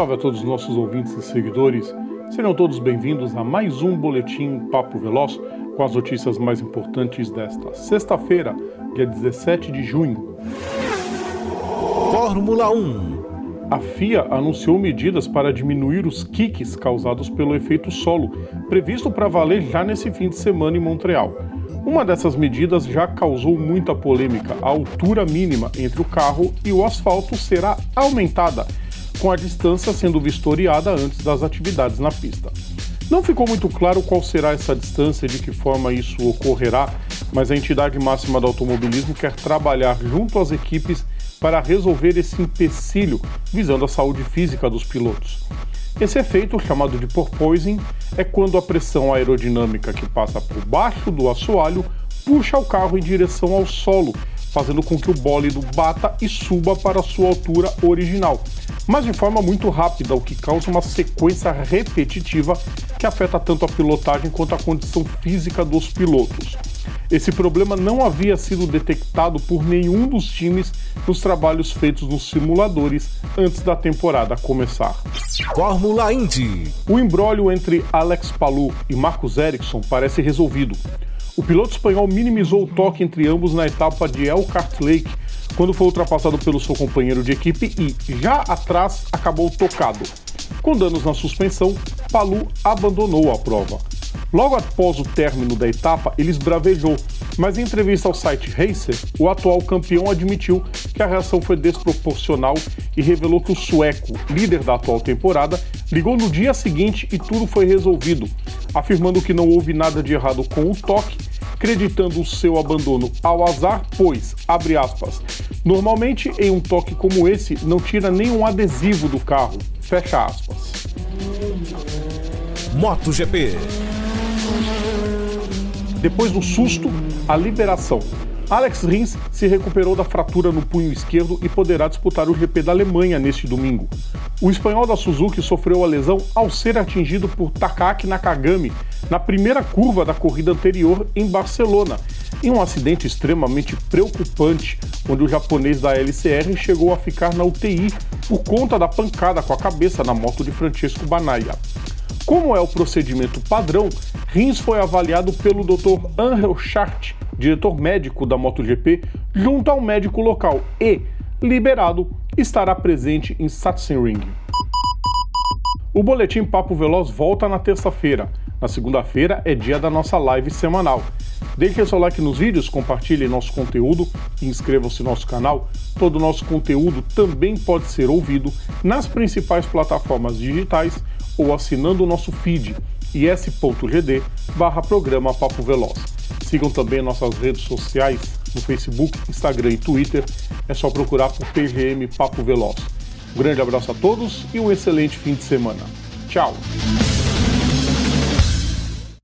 salve a todos os nossos ouvintes e seguidores. Serão todos bem-vindos a mais um Boletim Papo Veloz com as notícias mais importantes desta sexta-feira, dia 17 de junho. Fórmula 1 a FIA anunciou medidas para diminuir os kicks causados pelo efeito solo, previsto para valer já nesse fim de semana em Montreal. Uma dessas medidas já causou muita polêmica. A altura mínima entre o carro e o asfalto será aumentada, com a distância sendo vistoriada antes das atividades na pista. Não ficou muito claro qual será essa distância e de que forma isso ocorrerá, mas a entidade máxima do automobilismo quer trabalhar junto às equipes para resolver esse empecilho visando a saúde física dos pilotos. Esse efeito, chamado de porpoising, é quando a pressão aerodinâmica que passa por baixo do assoalho puxa o carro em direção ao solo, fazendo com que o bólido bata e suba para sua altura original, mas de forma muito rápida, o que causa uma sequência repetitiva que afeta tanto a pilotagem quanto a condição física dos pilotos. Esse problema não havia sido detectado por nenhum dos times nos trabalhos feitos nos simuladores antes da temporada começar. Fórmula Indy. O embrólio entre Alex Palou e Marcos Ericsson parece resolvido. O piloto espanhol minimizou o toque entre ambos na etapa de Elkhart Lake, quando foi ultrapassado pelo seu companheiro de equipe e, já atrás, acabou tocado. Com danos na suspensão, Palou abandonou a prova. Logo após o término da etapa, ele esbravejou, mas em entrevista ao site Racer, o atual campeão admitiu que a reação foi desproporcional e revelou que o sueco, líder da atual temporada, ligou no dia seguinte e tudo foi resolvido, afirmando que não houve nada de errado com o toque, acreditando o seu abandono ao azar, pois, abre aspas, normalmente em um toque como esse não tira nenhum adesivo do carro, fecha aspas. MotoGP depois do susto, a liberação. Alex Rins se recuperou da fratura no punho esquerdo e poderá disputar o GP da Alemanha neste domingo. O espanhol da Suzuki sofreu a lesão ao ser atingido por Takaki Nakagami na primeira curva da corrida anterior em Barcelona, em um acidente extremamente preocupante, onde o japonês da LCR chegou a ficar na UTI por conta da pancada com a cabeça na moto de Francesco Banaya. Como é o procedimento padrão, Rins foi avaliado pelo Dr. Angel Chart, diretor médico da MotoGP, junto ao médico local e, liberado, estará presente em Sachsenring. O Boletim Papo Veloz volta na terça-feira. Na segunda-feira é dia da nossa live semanal. Deixe seu like nos vídeos, compartilhe nosso conteúdo e inscrevam-se no nosso canal. Todo o nosso conteúdo também pode ser ouvido nas principais plataformas digitais ou assinando o nosso feed is.gd barra programa Papo Veloz. Sigam também nossas redes sociais no Facebook, Instagram e Twitter. É só procurar por PGM Papo Veloz. Um grande abraço a todos e um excelente fim de semana. Tchau!